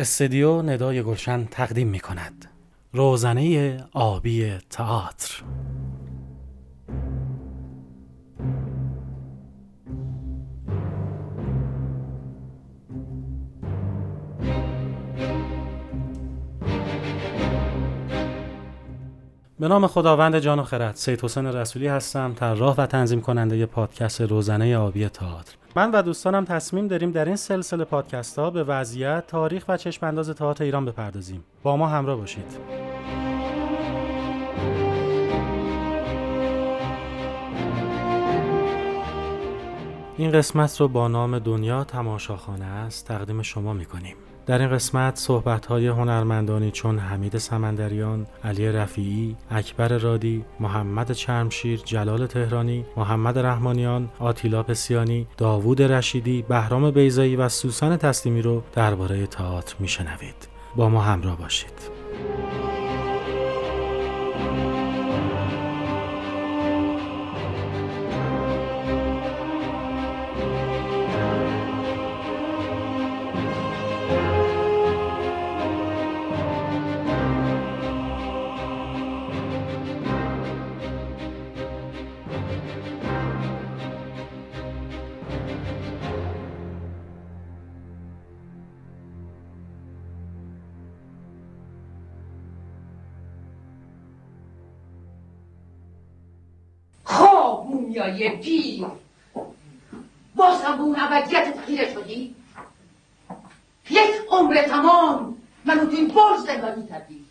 استدیو ندای گلشن تقدیم می کند روزنه آبی تئاتر. به نام خداوند جان و خرد سید حسین رسولی هستم طراح و تنظیم کننده پادکست روزنه آبی تئاتر. من و دوستانم تصمیم داریم در این سلسله پادکست ها به وضعیت تاریخ و چشم انداز تئاتر ایران بپردازیم. با ما همراه باشید. این قسمت رو با نام دنیا تماشاخانه است تقدیم شما می‌کنیم. در این قسمت صحبت های هنرمندانی چون حمید سمندریان، علی رفیعی، اکبر رادی، محمد چرمشیر، جلال تهرانی، محمد رحمانیان، آتیلا پسیانی، داوود رشیدی، بهرام بیزایی و سوسن تسلیمی رو درباره تئاتر میشنوید. با ما همراه باشید. دنیای پیر. باز هم به اون ابدیت خیره شدی. یک عمر تمام منو تو این برج زندانی کردی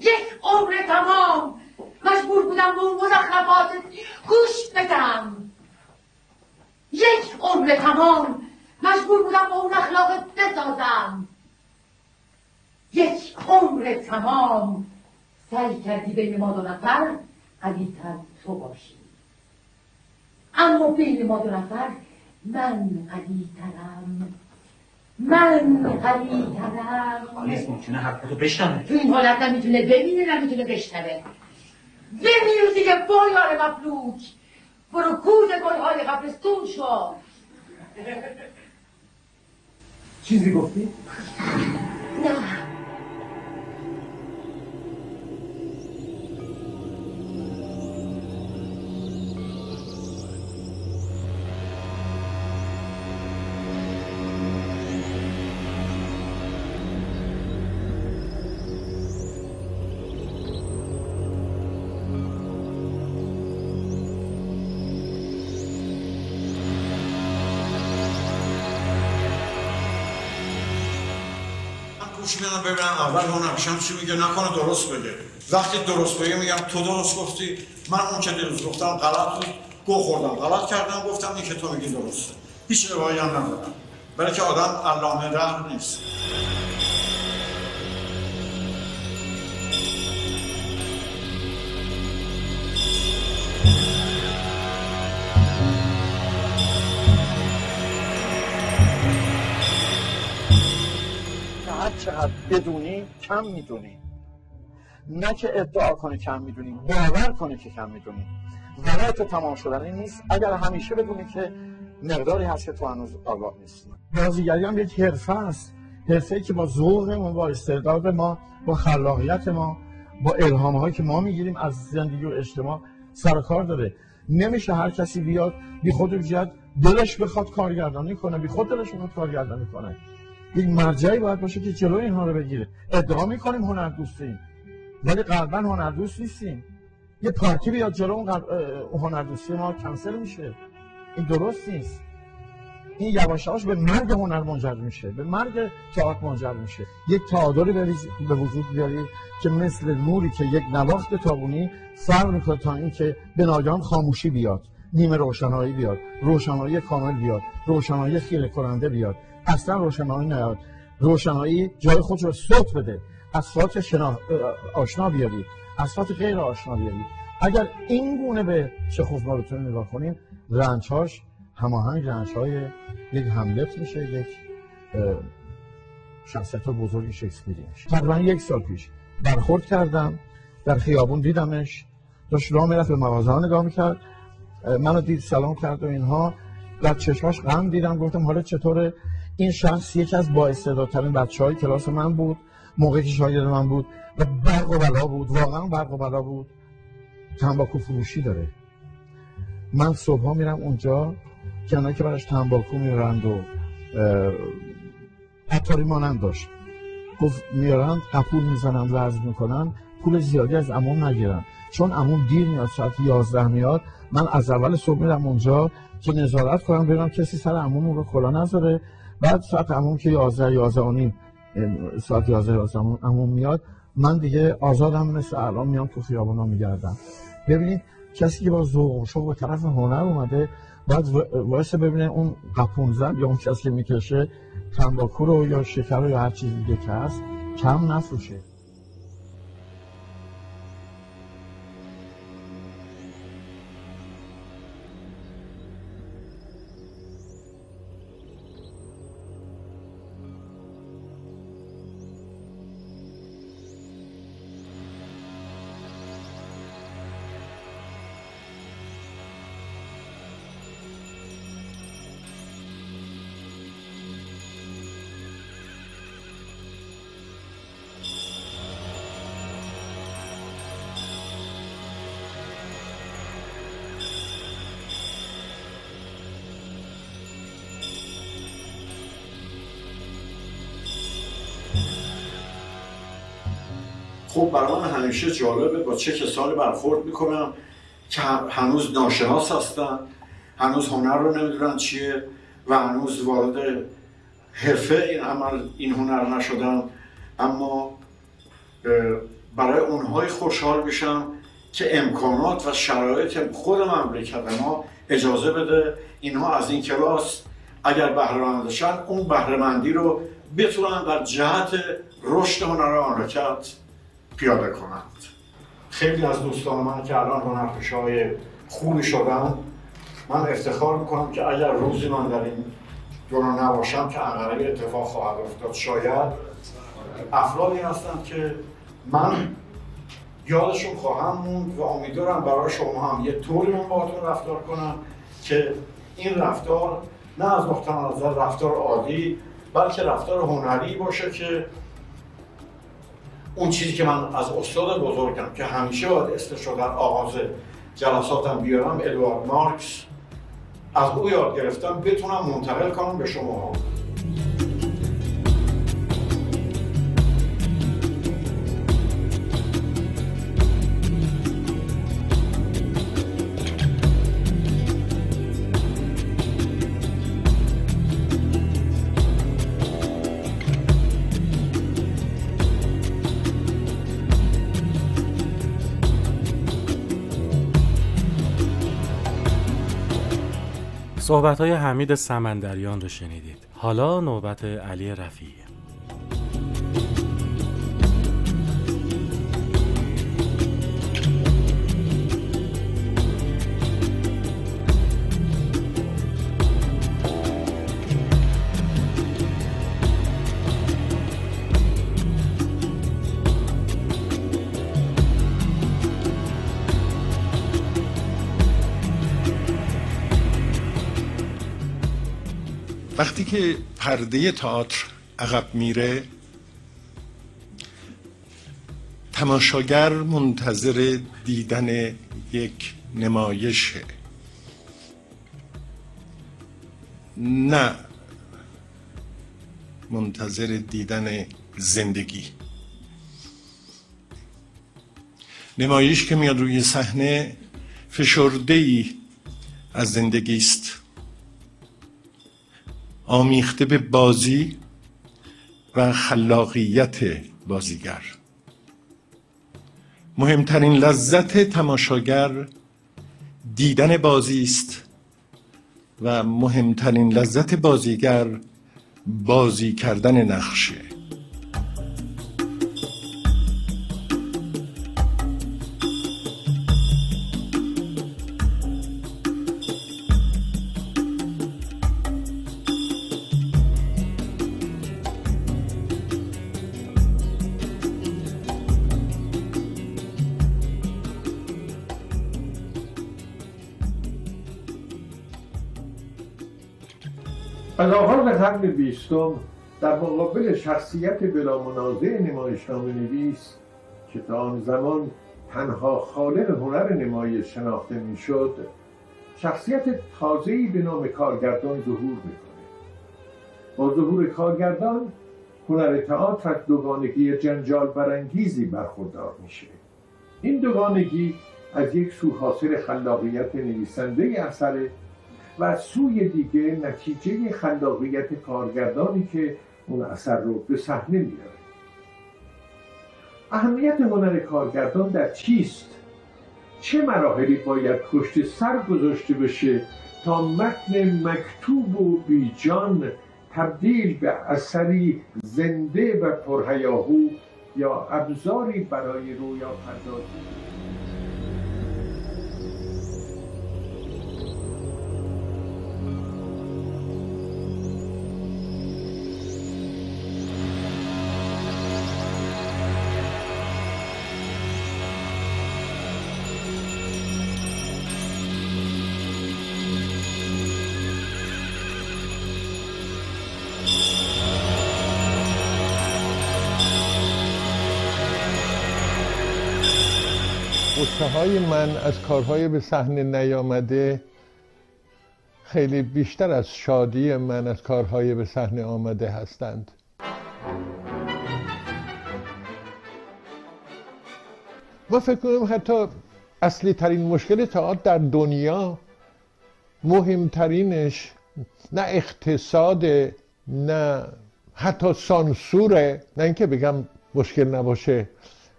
یک عمر تمام مجبور بودم به اون مزخرفات گوش بدم. یک عمر تمام مجبور بودم به اون اخلاق بسازم. یک عمر تمام سعی کردی بین ما دو نفر قویتر تو باشی. اما بین ما دو نفر من قویترم. من قویترم. آلیس ممکنه حرفتو بشنوه. تو این حالت نمی‌تونه ببینه نمی‌تونه بشنوه. بمیر دیگه بایار مفلوک. برو گوز گلهای قبرستون شو. چیزی گفتی؟ نه. گوش میدم ببینم اول هنرشم چی میگه؟ نکنه درست بگه. وقتی درست بگه میگم تو درست گفتی. من اون که دیروز گفتم غلط بود. گو خوردم غلط کردم گفتم این که تو میگی درسته. هیچ روایی هم ندارم. برای که آدم علامه در نیست. چقدر بدونی کم می‌دونی. نه که ادعا کنه کم می‌دونی باور کنه که کم می‌دونی. برای تو تمام شدنی نیست. اگر همیشه بدونی که مقداری هست که تو هنوز آگاه نیستی. بازیگری هم یک حرفه است. حرفه که با ذوق ما با استعداد ما با خلاقیت ما با الهام هایی که ما می‌گیریم از زندگی و اجتماع سر کار داره. نمیشه هر کسی بیاد بی خود بیاد دلش بخواد کارگردانی کنه بی خود دلش بخواد کارگردانی کنه. یک مرجعی باید باشه که جلوی اینها رو بگیره. ادعا می‌کنیم هنر دوستیم ولی قلبا هنر دوست نیستیم. یه پارتی بیاد جلو اون قل... هنر دوستی ما کنسل میشه. این درست نیست. این یواشاش به مرگ هنر منجر میشه. به مرگ تئاتر منجر میشه. یک تعادلی به وجود بیاری که مثل نوری که یک نواخت تابونی فرق می‌کنه تا اینکه به ناگهان خاموشی بیاد نیمه روشنایی بیاد روشنایی کامل بیاد روشنایی خیره کننده بیاد. اصلا روشنایی نیاد. روشنایی جای خود رو صوت بده. اصوات شنا... آشنا بیاری. اصوات غیر آشنا بیاری. اگر این گونه به چخوف ما بتونیم نگاه کنیم رنجهاش هماهنگ رنجهای یک هملت میشه یک شخصیت بزرگ شکسپیری میشه تقریبا یک سال پیش برخورد کردم در خیابون دیدمش. داشت راه می‌رفت به مغازه ها نگاه می‌کرد. منو دید سلام کرد و اینها. در چشماش غم دیدم. گفتم حالا چطوره؟ این شخص یکی از بااستعدادترین بچه های کلاس من بود موقعی که شاگرد من بود و برق و بلا بود واقعا برق و بلا بود. تنباکو فروشی داره. من صبح ها میرم اونجا کنایی که براش تنباکو میرند و عطاری مانند داشت. گفت میارن قپول می‌زنن وزن می‌کنن پول زیادی از امون نگیرن چون امون دیر میاد ساعت 11 میاد من از اول صبح میرم اونجا که نظارت کنم ببینم کسی سر امون رو کلا نذاره. بعد ساعت امون که 11 11 و نیم ساعت 11 11 امون میاد من دیگه آزادم مثل الان میام تو خیابونا میگردم. ببینید کسی که با ذوق و به طرف هنر اومده باید واسه ببینه اون قپون زن یا اون کسی که می‌کشه تنباکو رو یا شکر رو یا هر چیزی دیگه که هست کم نفروشه. همیشه جالبه با چه کسانی برخورد می‌کنم که هنوز ناشناس هستن هنوز هنر رو نمی‌دونن چیه و هنوز وارد حرفه این عمل این هنر نشدن. اما برای اونهای خوشحال میشم که امکانات و شرایط خود مملکت ما اجازه بده اینها از این کلاس اگر بهره اون بهرهمندی رو بتونن در جهت رشد هنر مملکت پیاده کنند. خیلی از دوستان من که الان هنرپیشه های خوبی شدن من افتخار می‌کنم که اگر روزی من در این دوران نباشم که اقربی اتفاق خواهد افتاد شاید افرادی هستند که من یادشون خواهم موند و امیدوارم برای شما هم یه طوری من باهاتون رفتار کنم که این رفتار نه از نقطه نظر رفتار عادی بلکه رفتار هنری باشه که اون چیزی که من از استاد بزرگم که همیشه باید اسمش رو در آغاز جلساتم بیارم ادوارد مارکس. از او یاد گرفتم بتونم منتقل کنم به شما. صحبت های حمید سمندریان رو شنیدید. حالا نوبت علی رفیعی. وقتی که پرده تئاتر عقب میره تماشاگر منتظر دیدن یک نمایشه نه منتظر دیدن زندگی. نمایش که میاد روی صحنه فشرده ای از زندگی است. آمیخته به بازی و خلاقیت بازیگر. مهمترین لذت تماشاگر دیدن بازی است و مهمترین لذت بازیگر بازی کردن نقشه. بیستم در مقابل شخصیت بلا منازع نمایشنامه نویس که تا آن زمان تنها خالق هنر نمایش شناخته می‌شد شخصیت تازه‌ای به نام کارگردان ظهور می‌کنه. با ظهور کارگردان هنر تئاتر از دوگانگی جنجال برانگیزی برخوردار میشه. این دوگانگی از یک سو حاصل خلاقیت نویسنده اثر و سوی دیگه نتیجه خلاقیت کارگردانی که اون اثر رو به صحنه میاره اهمیت هنر کارگردان در چیست؟ چه مراحلی باید پشت سر گذاشته بشه تا متن مکتوب و بیجان تبدیل به اثری زنده و پرهیاهو یا ابزاری برای رویا پردازی های من از کارهای به صحنه نیامده خیلی بیشتر از شادی من از کارهای به صحنه آمده هستند. ما فکر کنم حتی اصلی ترین مشکل تئاتر در دنیا مهمترینش نه اقتصاد نه حتی سانسوره نه اینکه بگم مشکل نباشه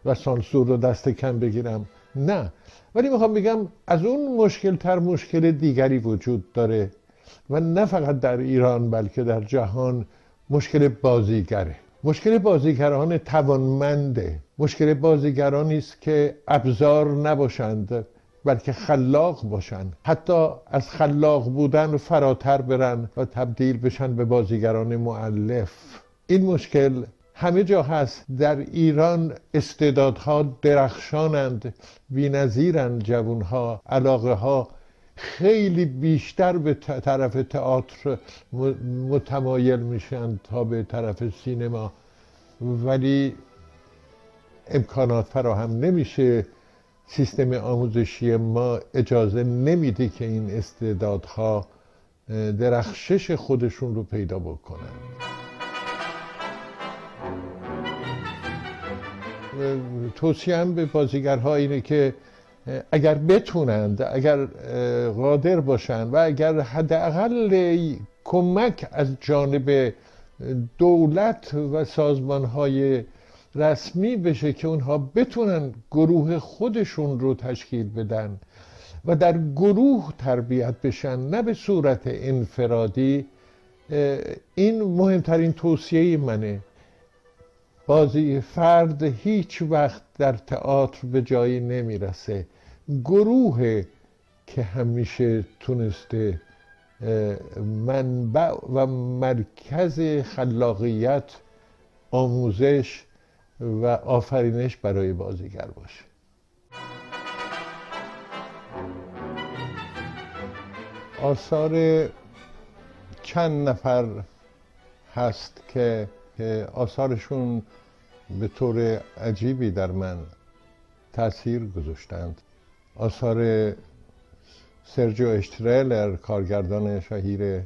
و سانسور رو دست کم بگیرم. نه. ولی می‌خوام بگم از اون مشکل تر مشکل دیگری وجود داره و نه فقط در ایران بلکه در جهان مشکل بازیگره. مشکل بازیگران توانمنده. مشکل بازیگرانی است که ابزار نباشند بلکه خلاق باشند. حتی از خلاق بودن فراتر برن و تبدیل بشن به بازیگران معلف این مشکل همه جا هست. در ایران استعدادها درخشانند بی‌نظیرند جوانها علاقه ها خیلی بیشتر به طرف تئاتر متمایل میشن تا به طرف سینما. ولی امکانات فراهم نمیشه. سیستم آموزشی ما اجازه نمیده که این استعدادها درخشش خودشون رو پیدا بکنن. توصیم به بازیگرها اینه که اگر بتونند اگر قادر باشند و اگر حداقل کمک از جانب دولت و سازمان های رسمی بشه که اونها بتونن گروه خودشون رو تشکیل بدن و در گروه تربیت بشن نه به صورت انفرادی این مهمترین توصیه منه. بازی فرد هیچ وقت در تئاتر به جایی نمی‌رسه. گروه که همیشه تونسته منبع و مرکز خلاقیت آموزش و آفرینش برای بازیگر باشه. آثار چند نفر هست که که آثارشون به طور عجیبی در من تاثیر گذاشتند. آثار سرجیو اشترلر کارگردان شهیر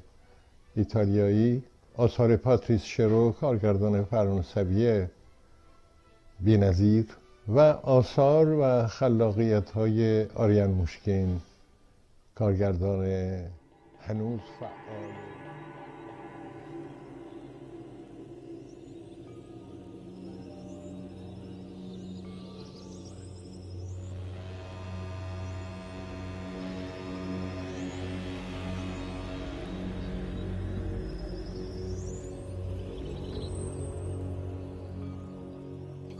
ایتالیایی. آثار پاتریس شرو کارگردان فرانسوی بینظیر. و آثار و خلاقیت های آریان موشکین کارگردان هنوز فعال.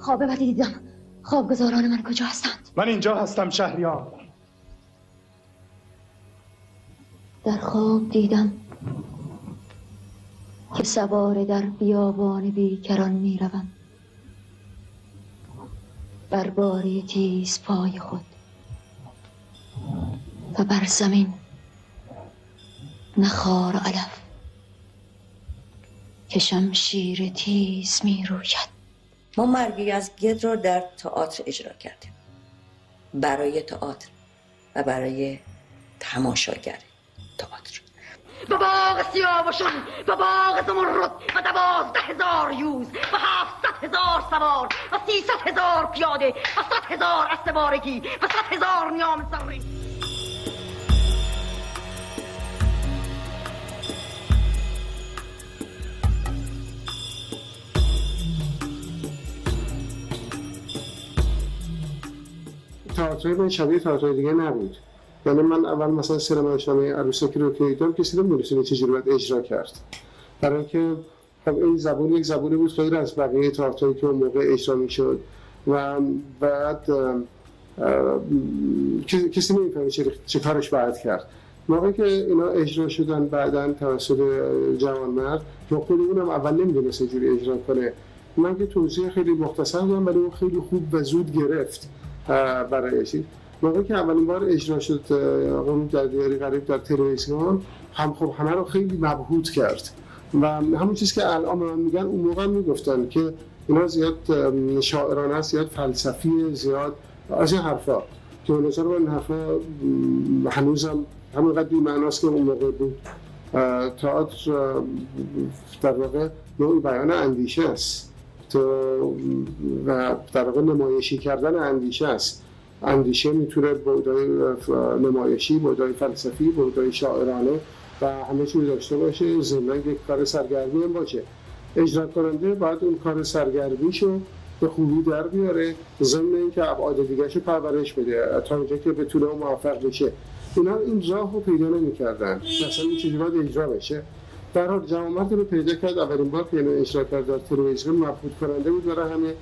خواب بدی دیدم. خوابگزاران من کجا هستند؟ من اینجا هستم شهریار. در خواب دیدم که سوار در بیابان بیکران می روم بر باری تیز پای خود و بر زمین نخار علف که شمشیر تیز می روید ما مرگی از گد را در تئاتر اجرا کردیم. برای تئاتر و برای تماشاگر تئاتر. به باغ سیاوشون به باغ زمرد و دوازده هزار یوز و هفتصد هزار سوار و سیصد هزار پیاده و صد هزار استوارگی و صد هزار نیام زرین تئاتر من شبیه تئاتر دیگه نبود. یعنی من اول مثلا سینما شامه عروسکی رو که دیدم کسی نمی‌دونست چجوری باید اجرا کرد. برای اینکه خب این زبون یک زبونی بود خیلی از بقیه تئاتری که اون موقع اجرا می‌شد و بعد کسی نمی‌فهمه چه, چه کارش باید کرد. موقعی که اینا اجرا شدن بعدا توسط جوان مرد که خود اونم اول نمی‌دونست چجوری اجرا کنه. من که توضیح خیلی مختصر دادم ولی اون خیلی خوب و زود گرفت. برای چیز موقعی که اولین بار اجرا شد قانون در دیاری غریب در تلویزیون هم خب همه رو خیلی مبهوت کرد. و همون چیز که الان من میگن اون موقع می‌گفتن که اینا زیاد شاعرانه زیاد فلسفی زیاد از این حرفا. که نظر من حرفا هنوزم همونقدر بی معناست که اون موقع بود. تئاتر در واقع نوعی بیان اندیشه است. و در واقع نمایشی کردن اندیشه است. اندیشه می‌تونه بودای نمایشی بودای فلسفی بودای شاعرانه و همه چیز داشته باشه. ضمن یک کار سرگرمی هم باشه. اجرا کننده باید اون کار سرگرمیشو به خوبی در بیاره. ضمن اینکه ابعاد دیگه شو پرورش بده تا اونجا که بتونه موفق بشه. اینا این راه رو پیدا نمی‌کردن. مثلا این چیزی باید اجرا بشه؟ در حال جوامت رو پیدا کرد اولین بار که اجرا کرد در تلویزیون مفهود کننده بود برای همه.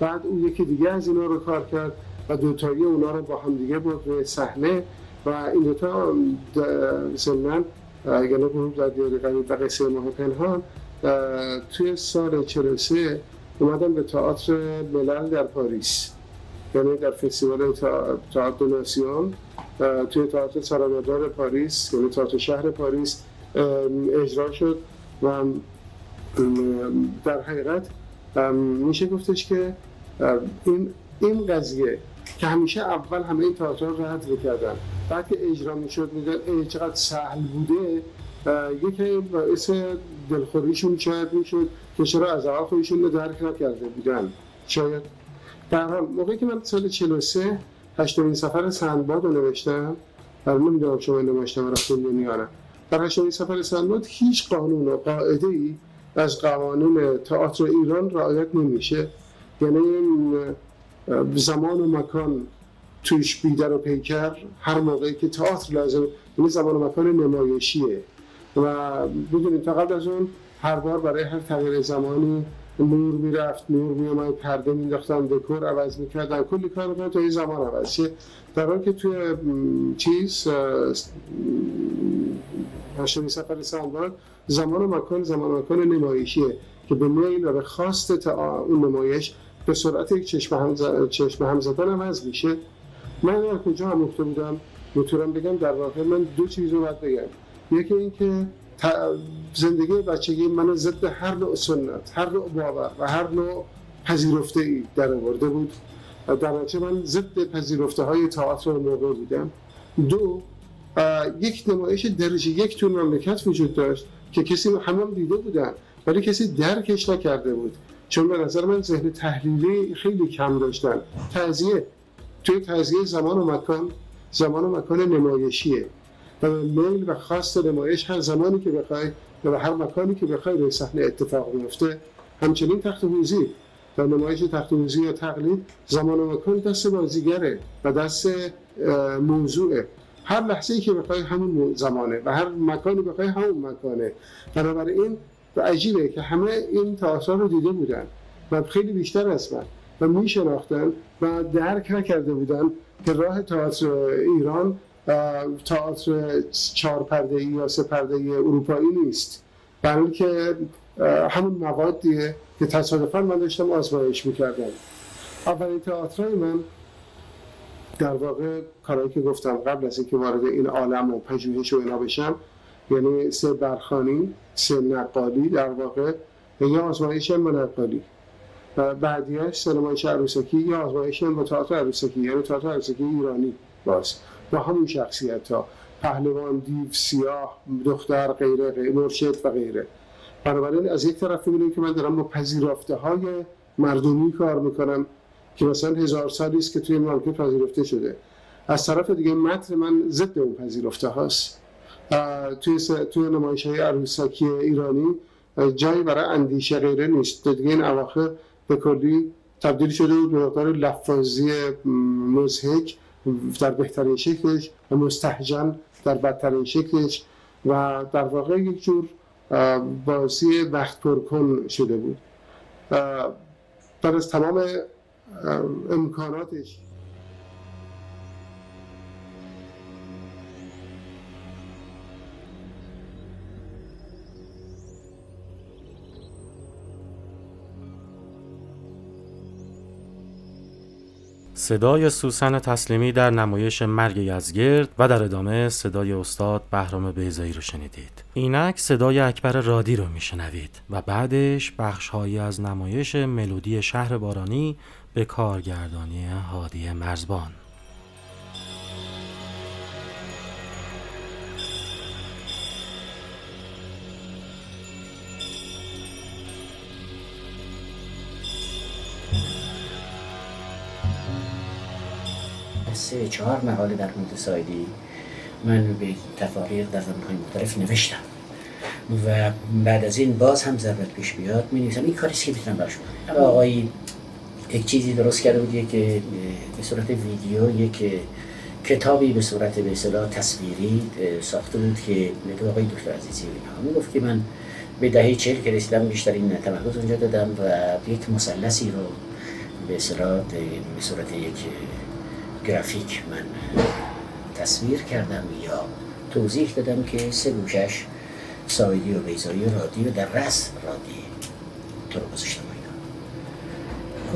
بعد اون یکی دیگه از اینا رو کار کرد و دوتایی اونا رو با هم دیگه بود روی صحنه و این دوتا ضمن یعنی گروه در دیاری قریب و قصه ماه پنهان توی سال 43 اومدن به تئاتر ملل در پاریس. یعنی در فستیوال تئاتر ناسیون توی تئاتر سرامدار پاریس یعنی تئاتر شهر پاریس. اجرا شد و در حقیقت میشه گفتش که این این قضیه که همیشه اول همه این تئاتر رو رد می‌کردن بعد که اجرا می‌شد میدن چقدر سهل بوده یکی باعث دلخوریشون شاید می‌شد که چرا از اول خودشون رو درک نکرده بودن. شاید. در حال موقعی که من سال 43 هشتمین سفر سندباد رو نوشتم در نمی‌دونم شما نوشتم خوندین یا در هشتمین سفر سندباد هیچ قانون و قاعده ای از قوانین تئاتر ایران رعایت نمیشه. یعنی زمان و مکان توش بیدر و پیکر هر موقعی که تئاتر لازم یعنی زمان و مکان نمایشیه. و بدونید تا قبل از اون هر بار برای هر تغییر زمانی نور می‌رفت نور میومد پرده مینداختن دکور عوض می‌کردن. کلی کار می‌کردن تا این زمان عوض در حالی که توی چیز هشتمی سفر سنبال زمان و مکان زمان و مکان نمایشیه که به و به خواست اون نمایش به سرعت یک چشم هم, چشم هم زدن عوض میشه من در کجا هم بودم؟ می‌تونم بگم در واقع من دو چیز رو باید بگم. یکی اینکه زندگی بچگی من ضد هر نوع سنت هر نوع باور و هر نوع پذیرفته ای در آورده بود. در نتیجه من ضد پذیرفته های تئاتر موقع بودم. دو یک نمایش درجه یک تو مملکت وجود داشت که کسی همه هم دیده بودن ولی کسی درکش نکرده بود. چون به نظر من ذهن تحلیلی خیلی کم داشتن. تزیه توی تزیه زمان و مکان زمان و مکان نمایشیه. و میل و خواست نمایش هر زمانی که بخوای و هر مکانی که بخوای روی صحنه اتفاق میفته همچنین تخت حوزی در نمایش تخت حوزی یا تقلید زمان و مکان دست بازیگره و دست موضوعه. هر لحظه ای که بخوای همون زمانه و هر مکانی بخوای همون مکانه. بنابراین و عجیبه که همه این تئاتر رو دیده بودن و خیلی بیشتر از من و می شناختن و درک نکرده بودن که راه تئاتر ایران تئاتر چهار پرده یا سه پرده اروپایی نیست. برای که همون موادیه که تصادفا من داشتم آزمایش می‌کردم. اولین تئاترهای من در واقع کارهایی که گفتم قبل از اینکه وارد این عالم و پژوهش و اینا بشم یعنی سه برخانی سه نقالی در واقع یا آزمایش منقلی بعدیش سینمایش عروسکی یا آزمایش با تئاتر عروسکی یعنی تئاتر عروسکی ایرانی باز. با همون شخصیت ها پهلوان دیو سیاه دختر غیره غیره مرشد و غیره. بنابراین از یک طرف می‌بینیم که من دارم با پذیرفته های مردمی کار می‌کنم که مثلا هزار سالی است که توی مارکت پذیرفته شده. از طرف دیگه متن من ضد اون پذیرفته هاست توی, س... توی نمایش های عروسکی ایرانی جایی برای اندیشه غیره نیست. دیگه این اواخر به کلی تبدیل شده بود به مقدار لفاظی مزهک در بهترین شکلش و مستحجن در بدترین شکلش و در واقع یک جور بازی وقت پرکن شده بود. پر از تمام امکاناتش صدای سوسن تسلیمی در نمایش مرگ یزگرد و در ادامه صدای استاد بهرام بیزایی رو شنیدید. اینک صدای اکبر رادی رو میشنوید و بعدش بخشهایی از نمایش ملودی شهر بارانی به کارگردانی هادی مرزبان. چهار مقاله در مورد سایدی. من به تفاریق در زمینهای مختلف نوشتم. و بعد از این باز هم ضرورت پیش بیاد می نویسم این کاریست که می‌تونم براش کنم آقایی یک چیزی درست کرده بود که به صورت ویدیو یک کتابی به صورت به اصطلاح تصویری ساخته بود که تو آقای دکتر عزیزی می گفت که من به دهه چهل که رسیدم بیشترین تمرکز اونجا دادم و یک مثلثی رو به اصطلاح به صورت یک گرافیک من تصویر کردم یا توضیح دادم که سه گوشش سایدی و بیزایی و رادی و در رس رادی تو رو گذاشتم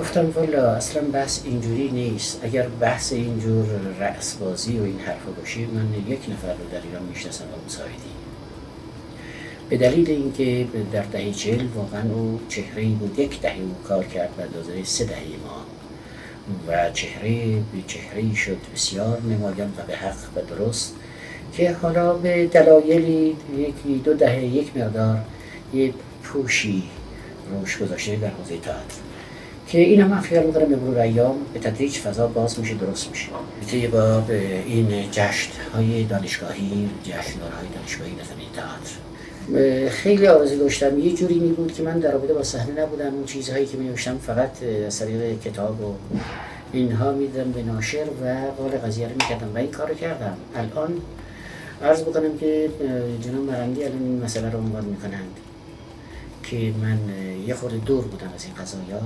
گفتم والا اصلا بحث اینجوری نیست. اگر بحث اینجور رأس بازی و این حرفا باشه من یک نفر رو در ایران می‌شناسم اون سایدی. به دلیل اینکه در دهه چهل واقعا او چهره بود یک دهه او کار کرد و اندازه سه دهه ما و چهره به چهره شد بسیار نمایان و به حق و درست که حالا به دلایلی یکی دو دهه یک مقدار یه پوشی روش گذاشته در حوزه تئاتر که این هم خیال می‌کنم به مرور ایام به تدریج فضا باز میشه درست میشه. طی با این جشن های دانشگاهی جشن های دانشگاهی زمین تئاتر. خیلی آرزو داشتم. یه جوری می بود که من در رابطه با صحنه نبودم. اون چیزهایی که می نوشتم فقط از طریق کتاب و اینها میدم به ناشر و قال قضیه رو می‌کردم و این کار کردم. الان عرض بکنم که جناب مرندی الان این مسئله رو عنوان می‌کنند که من یه خورده دور بودم از این قضایا.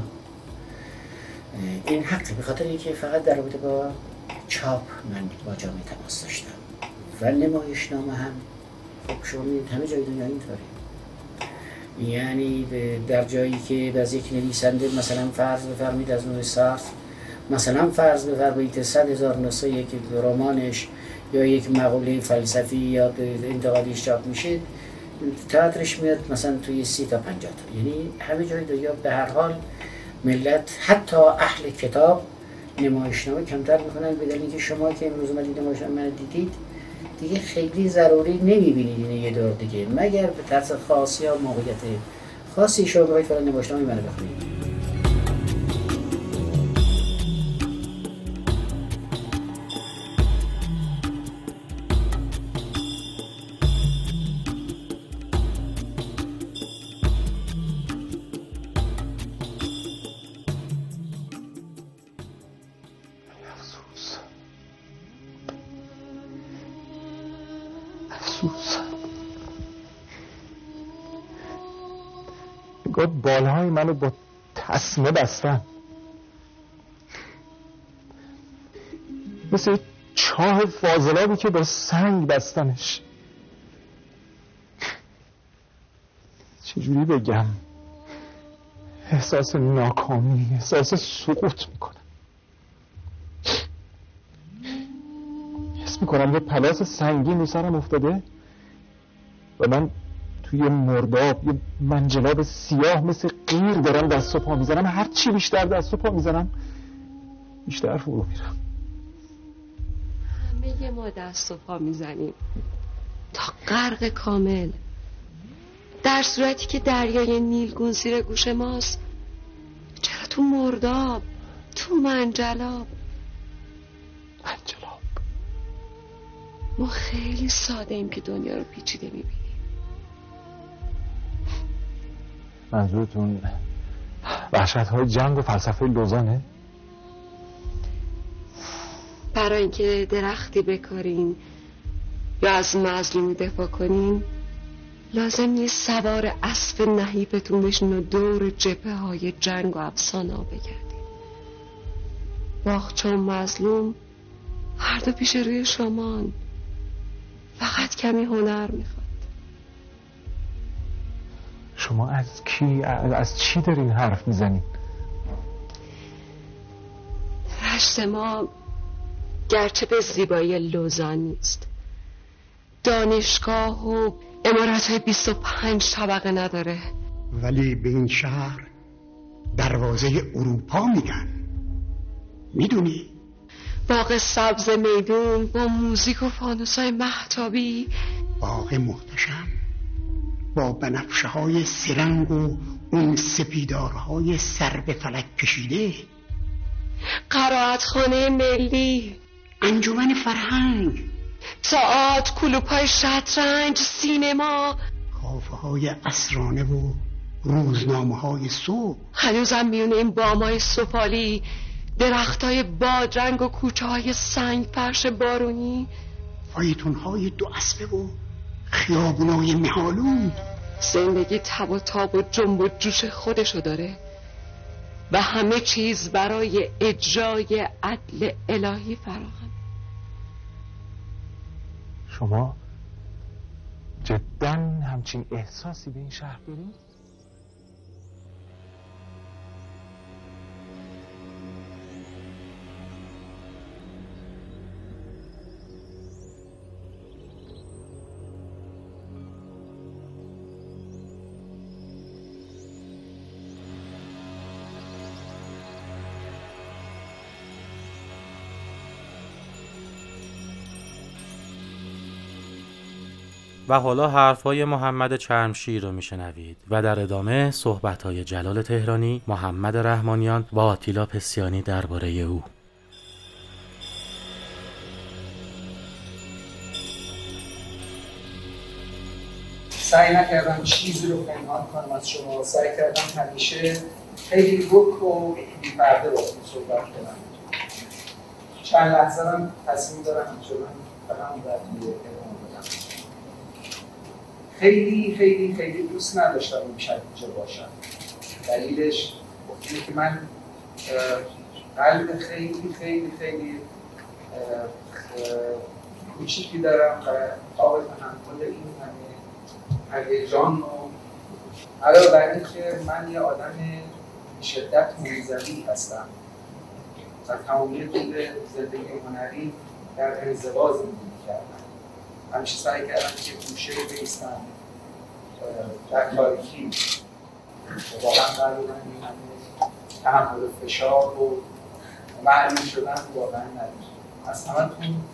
این حق به خاطر اینکه فقط در رابطه با چاپ من با جامعه تماس داشتم و نمایشنامه هم. شما می‌دید همه جای دنیا اینطوره. یعنی در جایی که از یک نویسنده مثلا فرض بفرمید از نوع سارت مثلا فرض بفرمایید صد هزار نسخه یک رمانش یا یک مقوله فلسفی یا انتقادیش چاپ میشه تئاترش میاد مثلا توی سی تا پنجاه تا. یعنی همه جای دنیا به هر حال ملت حتی اهل کتاب نمایشنامه کمتر می‌کنن به دلیل اینکه شما که امروز اومدید نمایشنامه دیدید. دیگه خیلی ضروری نمی‌بینید این یه دور دیگه. مگر به طرز خاصی یا موقعیت خاصی شما باید فعلا نمایشنامه منو بخونید. بالهای منو با تسمه بستن. مثل چاه فاضلابی که با سنگ بستنش. چجوری بگم؟ احساس ناکامی احساس سقوط می‌کنم. حس می‌کنم یه پلاس سنگین رو سرم افتاده و من توی مرداب یه منجلاب سیاه مثل قیر دارم دست و پا می‌زنم هر چی بیشتر دست و پا می‌زنم بیشتر فرو میرم همه ما دست و پا می‌زنیم. تا غرق کامل. در صورتی که دریای نیلگون زیر گوش ماست. چرا تو مرداب تو منجلاب؟ منجلاب. ما خیلی ساده ایم که دنیا رو پیچیده می‌بینیم. منظورتون وحشت های جنگ و فلسفه لوزانه؟ برای اینکه درختی بکارین یا از مظلومی دفاع کنین لازم نیست سوار اسب نحیفتون بشین و دور جبه های جنگ و افسانه ها بگردین. باخچه مظلوم هر دو پیش روی شمان فقط کمی هنر می‌خواد. شما از کی از چی دارین حرف می‌زنین؟ رشت ما گرچه به زیبایی لوزان نیست. دانشگاه و امارت های 25 طبقه نداره. ولی به این شهر دروازه اروپا میگن. می‌دونی؟ باغ سبز میدون با موزیک و فانوس های محتابی باغ محتشم. با بنفشه های سرنگ و اون سپیدارهای سر به فلک کشیده. قرائت خانه ملی. انجمن فرهنگ. تئاتر کلوپای شطرنج سینما. کافه های اسرانه و روزنامه های صبح. هنوزم میونه این بامای سفالی درخت های بادرنگ و کوچه های سنگ فرش بارونی. فایتون های دو اسبه و خیابونای مهالود زندگی تب و تاب و جنب و جوش خودشو داره و همه چیز برای اجرای عدل الهی فراهم شما جدا همچین احساسی به این شهر دارید؟ و حالا حرفهای محمد چرمشیر رو میشنوید و در ادامه صحبتهای جلال تهرانی، محمد رحمانیان و آتیلا پسیانی درباره او. سعی نکردم چیزی رو پنهان کنم از شما. سعی کردم همیشه خیلی رک و بیپرده باتون صحبت کنم. چند لحظه هم تصمیم دارم اینجا من در خیلی خیلی خیلی دوست نداشتم این شب اینجا باشم. دلیلش اینه که من قلب خیلی خیلی خیلی کوچیکی دارم و قابل تحمل این همه هیجان و علاوه بر اینکه من یه آدم شدت منزوی هستم و تمامی طول زندگی هنری در انزوا زندگی کردم. همیشه سعی کردم که گوشه بیستم در تاریخی واقعا قرار این همه تحمل فشار و معلوم شدن واقعا نداشت از همتون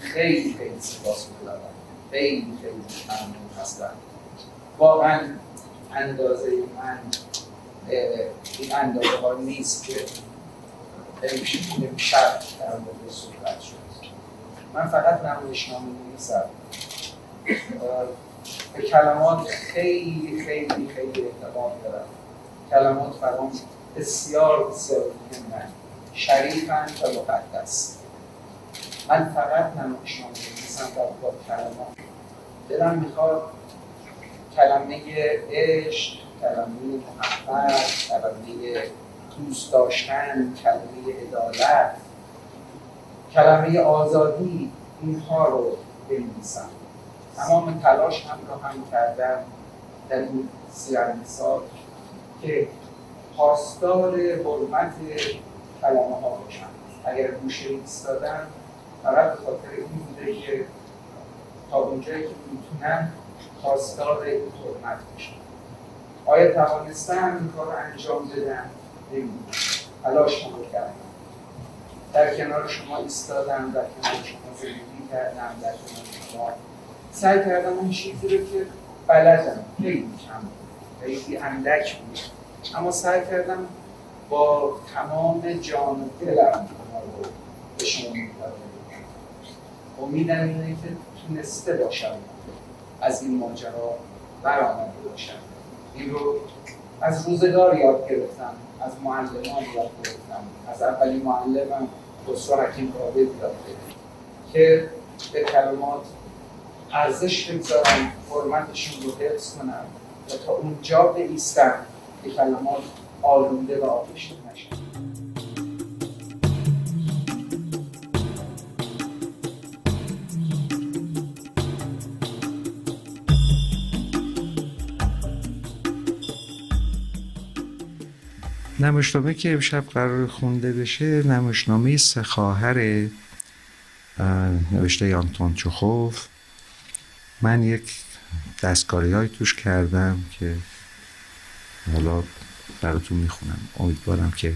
خیلی خیلی سپاس گذارم خیلی خیلی ممنون هستم. واقعا اندازه من این اندازه ها نیست که نمیشه شب در مورد صحبت شد. من فقط نمایشنامه نویسم به کلمات خیلی خیلی خیلی اعتقاد دارم. کلمات برام بسیار بسیار مهمن. شریفن و مقدس. من فقط نمایشنامه نویسم با کلمات. دلم می‌خواد کلمه عشق کلمه محبت کلمه دوست داشتن کلمه عدالت. کلمه آزادی اینها رو بنویسم. تمام تلاش هم رو هم کردم در این سیان سال که پاسدار حرمت کلمه ها باشم. اگر گوشه ایستادم فقط خاطر این بوده که تا اونجایی که می‌تونم خواستار این حرمت بشن آیا توانستن این کار انجام بدن؟ نمی‌دونم. تلاش کردن در کنار شما ایستادم در کنار شما زندگی کردم در کنار شما سعی کردم اون چیزی رو که بلدم. خیلی کم خیلی اندک بود. اما سعی کردم با تمام جان و دلم رو به شما امیدم اینه که تونسته باشم از این ماجرا برآمده باشم. این رو از روزگار یاد گرفتم از معلمان یاد گرفتم از اولین معلمم خسرو حکیم قابل یاد گرفتم که به کلمات ارزش بگذارم حرمتشون رو حفظ کنم و تا اونجا بایستم که کلمات آلوده و آغشته نشن نمایشنامه که امشب قرار خونده بشه نمایشنامه سه خواهر نوشته آنتون چخوف من یک دستکاری های توش کردم که حالا براتون می‌خونم. امیدوارم که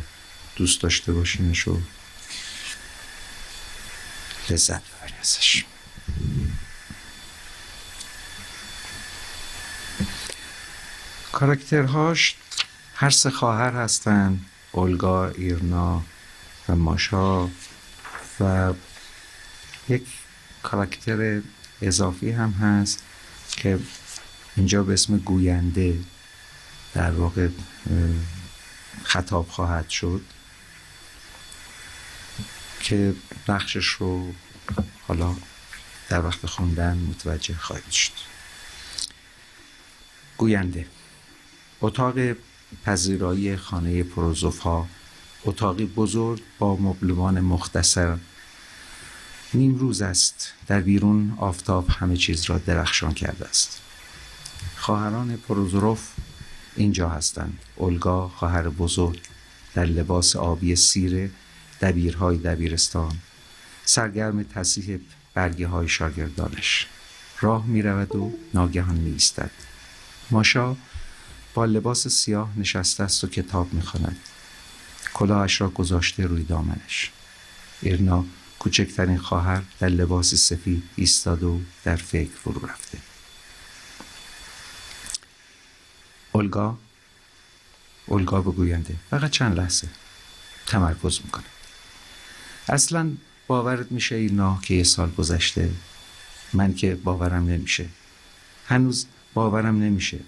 دوست داشته باشینش و لذت ببری ازش. کاراکترهاش هر سه خواهر هستن اولگا، ایرنا و ماشا و یک کاراکتر اضافی هم هست که اینجا به اسم گوینده در واقع خطاب خواهد شد که نقشش رو حالا در وقت خوندن متوجه خواهید شد. گوینده. اتاق پذیرایی خانه پروزوف ها اتاقی بزرگ با مبلمان مختصر. نیم روز است در بیرون آفتاب همه چیز را درخشان کرده است. خواهران پروزوروف اینجا هستند. اولگا خواهر بزرگ در لباس آبی سیر دبیرهای دبیرستان سرگرم تصیح برگه های شاگردانش. راه می رود و ناگهان می ایستد ماشا با لباس سیاه نشسته است و کتاب می خواند. کلاهش را گذاشته روی دامنش. ایرنا کوچکترین خواهر در لباس سفید ایستاده و در فکر فرو رفته. اولگا اولگا بگوینده فقط چند لحظه تمرکز می‌کنه. اصلا باورت میشه اینا که یه سال گذشته؟ من که باورم نمیشه. هنوز باورم نمیشه.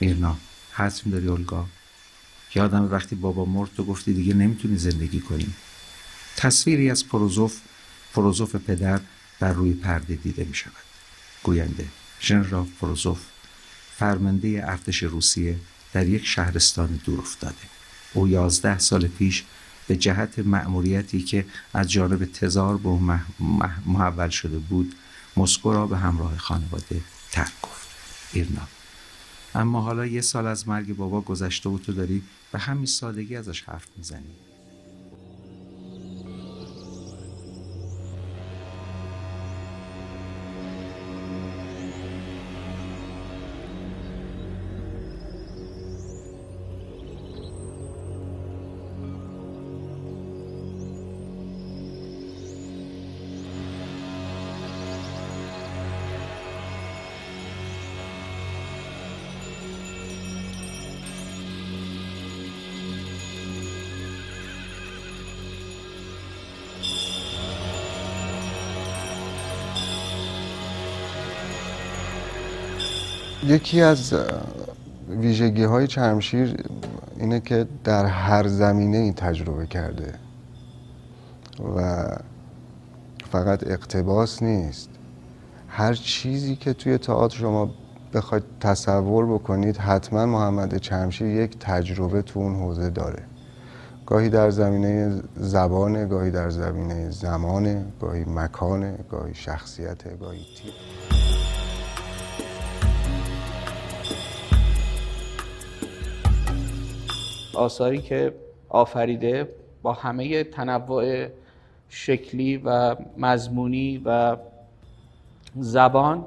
میرنا حتم داری اولگا. یادم وقتی بابا مرد تو گفتی دیگه نمی‌تونی زندگی کنی. تصویری از پروزوف پروزوف پدر بر روی پرده دیده می شود گوینده ژنرال پروزوف فرمانده ارتش روسیه در یک شهرستان دور افتاده. او یازده سال پیش به جهت مأموریتی که از جانب تزار به محول شده بود مسکو را به همراه خانواده ترک گفت. ایرنا اما حالا یه سال از مرگ بابا گذشته و تو داری به همین سادگی ازش حرف می‌زنی. یکی از ویژگی های چرمشیر اینه که در هر زمینه این تجربه کرده و فقط اقتباس نیست. هر چیزی که توی تئاتر شما بخواید تصور بکنید حتما محمد چرمشیر یک تجربه تو اون حوزه داره. گاهی در زمینه زبانه گاهی در زمینه زمانه گاهی مکانه گاهی شخصیت گاهی تیپ. آثاری که آفریده با همه تنوع شکلی و مضمونی و زبان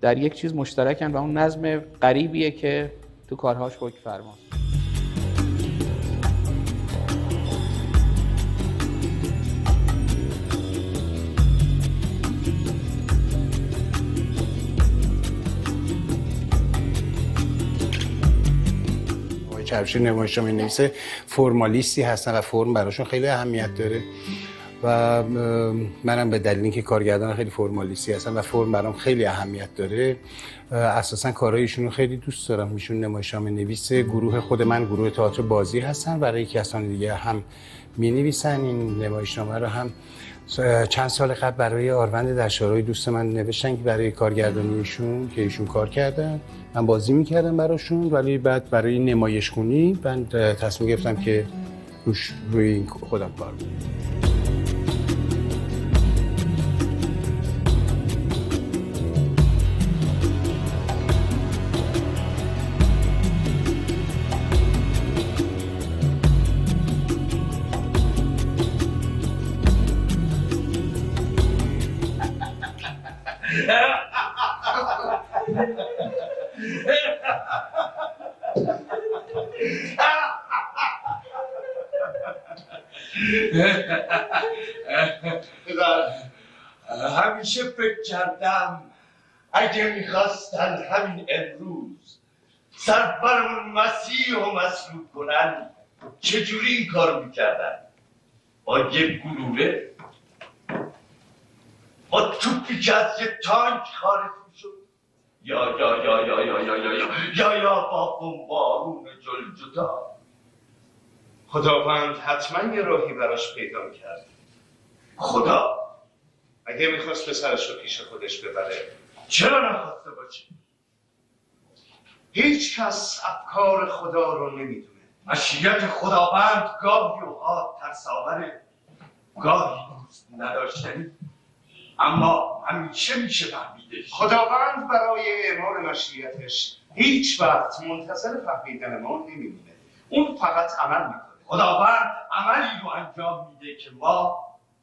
در یک چیز مشترکن و اون نظم غریبیه که تو کارهاش حکم فرماست. چرشی نمایشنامه نویسه فرمالیستی هستن و فرم براشون خیلی اهمیت داره. و منم به دلیل اینکه کارگردان خیلی فرمالیستی هستم و فرم برام خیلی اهمیت داره اساسا کارهایشون رو خیلی دوست دارم. میشون نمایشنامه نویس گروه خود من گروه تئاتر بازی هستن برای کسان دیگه هم می نویسن این نمایشنامه رو هم چند سال قبل برای آروند در شورای دوست من نوشتن که برای کارگردانیشون که ایشون کار کردن. من بازی می‌کردم براشون ولی بعد برای نمایش خونی من تصمیم گرفتم که روش روی خودم کار کنم. همیشه فکر کردم اگه می‌خواستن همین امروز سربرمون مسیح و مسلوب کنن چجوری این کار می‌کردن؟ با یه گلوله؟ با توپی که از یه تانک خارج یا یا یا یا یا یا یا یا. یا یا با بمبارون جلجتا خداوند حتما یه راهی براش پیدا می‌کرد خدا؟ اگه می‌خواست پسرش رو پیش خودش ببره. چرا نخواسته باشه؟ هیچ کس افکار خدا رو نمی‌دونه. مشیت خداوند گاهی اوقات ترساوره گاهی نداشتنی اما همیشه میشه فهمیدش خداوند برای اعمال مشیتش هیچ وقت منتظر فهمیدن ما نمیمونه. اون فقط عمل می‌کنه. خداوند عملی رو انجام میده که ما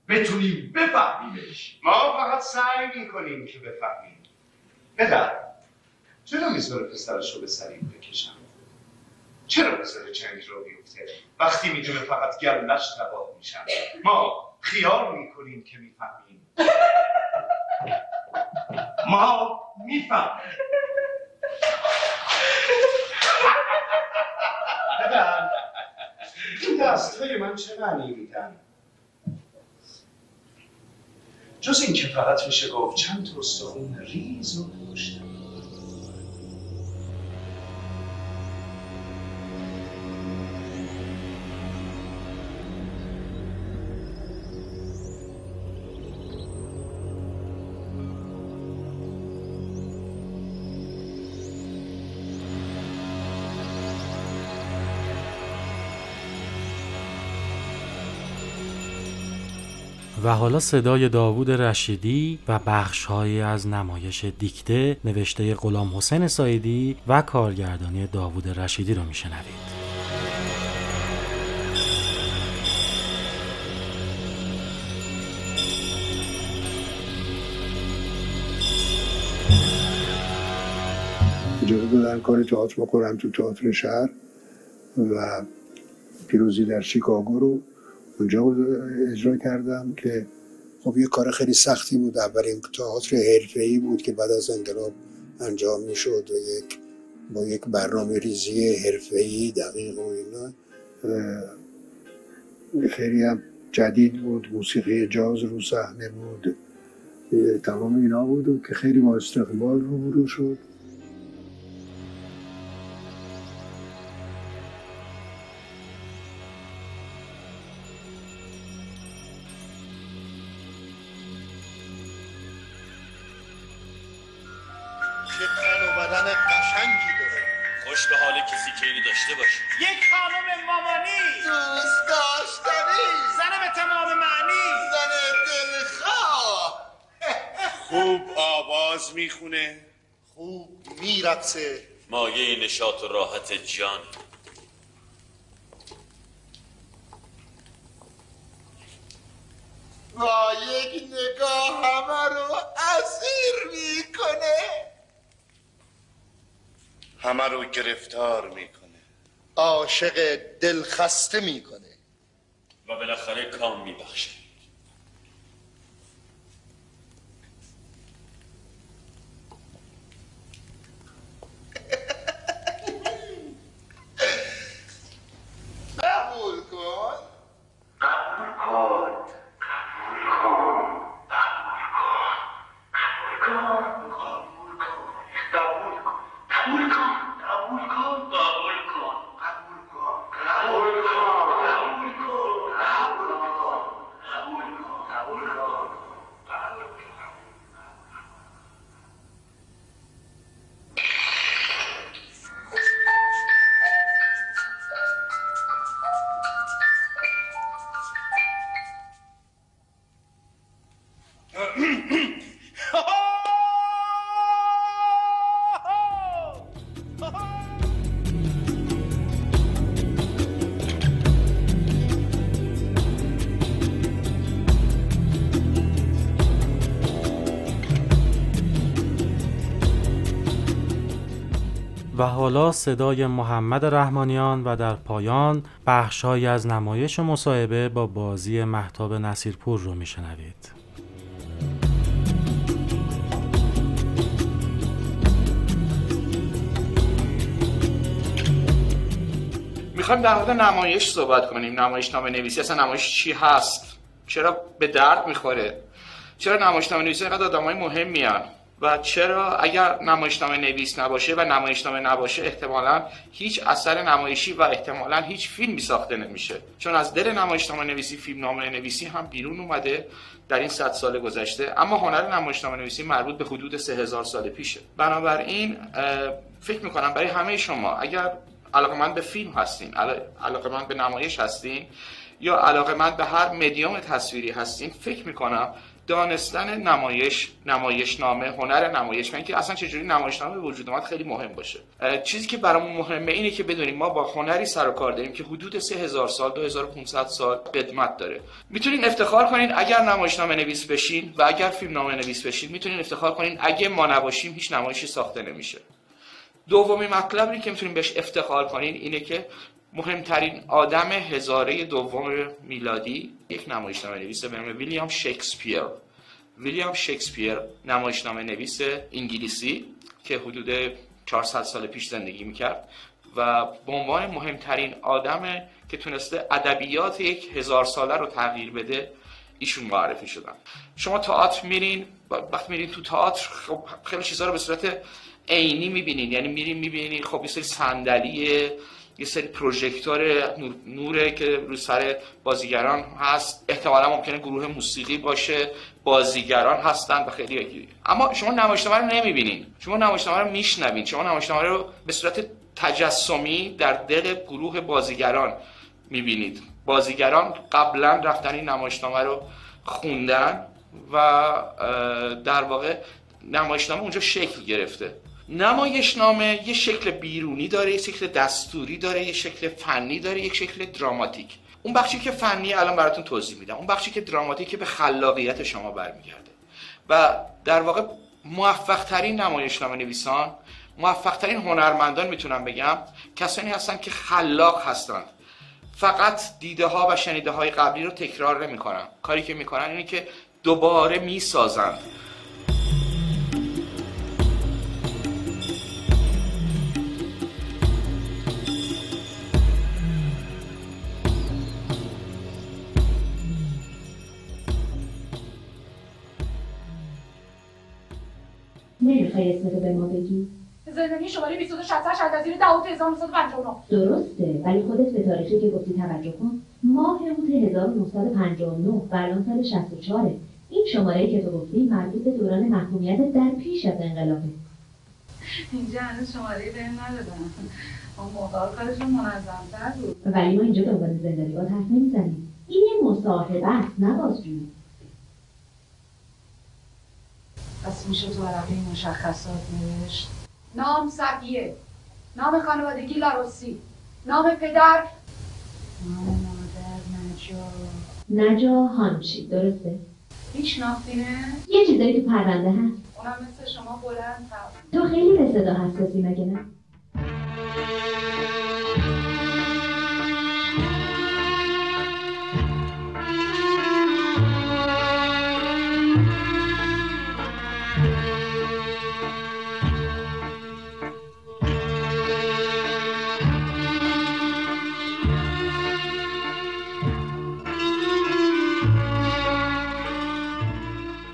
بتونیم بفهمیمش. ما فقط سعی می‌کنیم که بفهمیم. پدر چرا می‌ذاره پسرش رو به سریم بکشم؟ چرا می‌ذاره جنگ رو بیفته وقتی می‌دونه فقط گلش تباه میشن ما خیال می‌کنیم که می‌فهمیم. ما می‌فهمیم پدر دست های من چه معنی میدن؟ جز این که فقط میشه گفت چند تا استخون ریز و پشتم حالا صدای داوود رشیدی و بخشهایی از نمایش دیکته نوشته غلام حسین سایدی و کارگردانی داوود رشیدی رو میشنوید. اجازه دادن کار تئاتر بکنم تو تئاتر شهر و پیروزی در شیکاگو رو اونجا اجرا کردم که خب یه کار خیلی سختی بود. اولین تئاتر حرفه‌ای بود که بعد از انقلاب انجام می‌شد و یک با یک برنامه ریزی حرفه‌ای دقیق و اینا. خیلی هم جدید بود. موسیقی جاز رو صحنه بود. تمام اینا بود و که خیلی با استقبال رو شد. مایه نشاط و راحت جان. با یک نگاه همه رو اسیر می‌کنه. همه رو گرفتار می‌کنه. عاشق دلخسته می‌کنه. و بالاخره کام میبخشه. و حالا صدای محمد رحمانیان و در پایان بخشهایی از نمایش مصاحبه با بازی محتاب نصیرپور رو میشنوید. می‌خوایم در مورد نمایش صحبت کنیم. نمایش نامه نویسی اصلا نمایش چی هست؟ چرا به درد می‌خوره؟ چرا نمایش نامه نویسی اینقدر آدمای مهم میان و چرا اگر نمایشنامه نویس نباشه و نمایشنامه نباشه احتمالا هیچ اثر نمایشی و احتمالا هیچ فیلمی ساخته نمیشه. چون از دل نمایشنامه نویسی فیلم نامه نویسی هم بیرون اومده در این صد سال گذشته. اما هنر نمایشنامه نویسی مربوط به حدود سه هزار سال پیشه. بنابراین فکر می‌کنم برای همه شما اگر علاقه به فیلم هستین علاقه به نمایش هستین یا علاقه به هر مدیوم تصویری هستین فکر می‌کنم دانستن نمایش نمایش نامه هنر نمایش من که اصلا چجوری نمایش نامه وجود اومد خیلی مهم باشه. چیزی که برامون مهمه اینه که بدونیم ما با هنری سر و کار داریم که حدود 3000 سال 2500 سال قدمت داره. می‌تونین افتخار کنین اگر نمایش نامه نویس بشین و اگر فیلم نامه نویس بشین می‌تونین افتخار کنین اگه ما نباشیم هیچ نمایشی ساخته نمیشه. دومی مطلبی که می‌تونیم بهش افتخار کنین اینه که مهمترین آدم هزاره دوم میلادی یک نمایشنامه نویس به نام ویلیام شکسپیر. ویلیام شکسپیر نمایشنامه نویس انگلیسی که حدود 400 سال پیش زندگی می‌کرد و به عنوان مهمترین آدم که تونسته ادبیات یک هزار ساله رو تغییر بده ایشون معرفی شدن. شما تئاتر میرین وقتی میرین تو تئاتر خب خیلی چیزا رو به صورت عینی می‌بینین. یعنی میرین می‌بینین خب یه سری صندلیه یه سری پروژکتور نوره که رو سر بازیگران هست. احتمالا ممکنه گروه موسیقی باشه بازیگران هستن و خیلی اما شما نمایشنامه رو نمی‌بینین. شما نمایشنامه رو میشنوین. شما نمایشنامه رو به صورت تجسمی در دل گروه بازیگران می‌بینید. بازیگران قبلا رفتن این نمایشنامه رو خوندن و در واقع نمایشنامه اونجا شکل گرفته. نمایشنامه یه شکل بیرونی داره یه شکل دستوری داره یه شکل فنی داره یک شکل دراماتیک. اون بخشی که فنی الان براتون توضیح میدم. اون بخشی که دراماتیک به خلاقیت شما برمیگرده. و در واقع موفق ترین نمایشنامه نویسان موفق ترین هنرمندان می‌تونم بگم کسانی هستن که خلاق هستن. فقط دیده ها و شنیده های قبلی رو تکرار نمی‌کنن. کاری که می‌کنن اینه که دوباره می‌سازند نمی‌خوای اسمتو به ما بگی؟ زندانی شماره 2268 از وزیر داوود 1959 درسته ولی خودت به تاریخی که گفتی توجه کن. ماه اوت 1959 و الان سال 64 این شماره که تو گفتی مربوط به دوران محکومیت در پیش از انقلابه. اینجا هنوز شماره بهم ندادن. اون موقع کارشون منظمتر بود. ولی ما اینجا دنبال زندانیات حرف نمی‌زنیم. این یه مصاحبه است نه بازجویی. پس میشه تو ورقه مشخصات نوشت؟ نام سقیه نام خانوادگی لاروسی. نام پدر. نام مادر نجا. نجا هانچی درسته؟ میشناختینه یه چیزایی تو پرونده هست. اونم مثل شما بلند تو خیلی به صدا حساسی مگه نه؟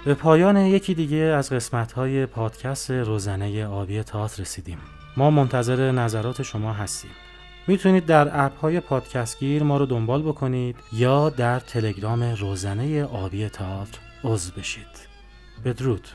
به پایان یکی دیگه از قسمت های پادکست روزنه آبی تئاتر رسیدیم. ما منتظر نظرات شما هستیم. می‌تونید در اپ های پادکست گیر ما رو دنبال بکنید یا در تلگرام روزنه آبی تئاتر عضو بشید. بدرود.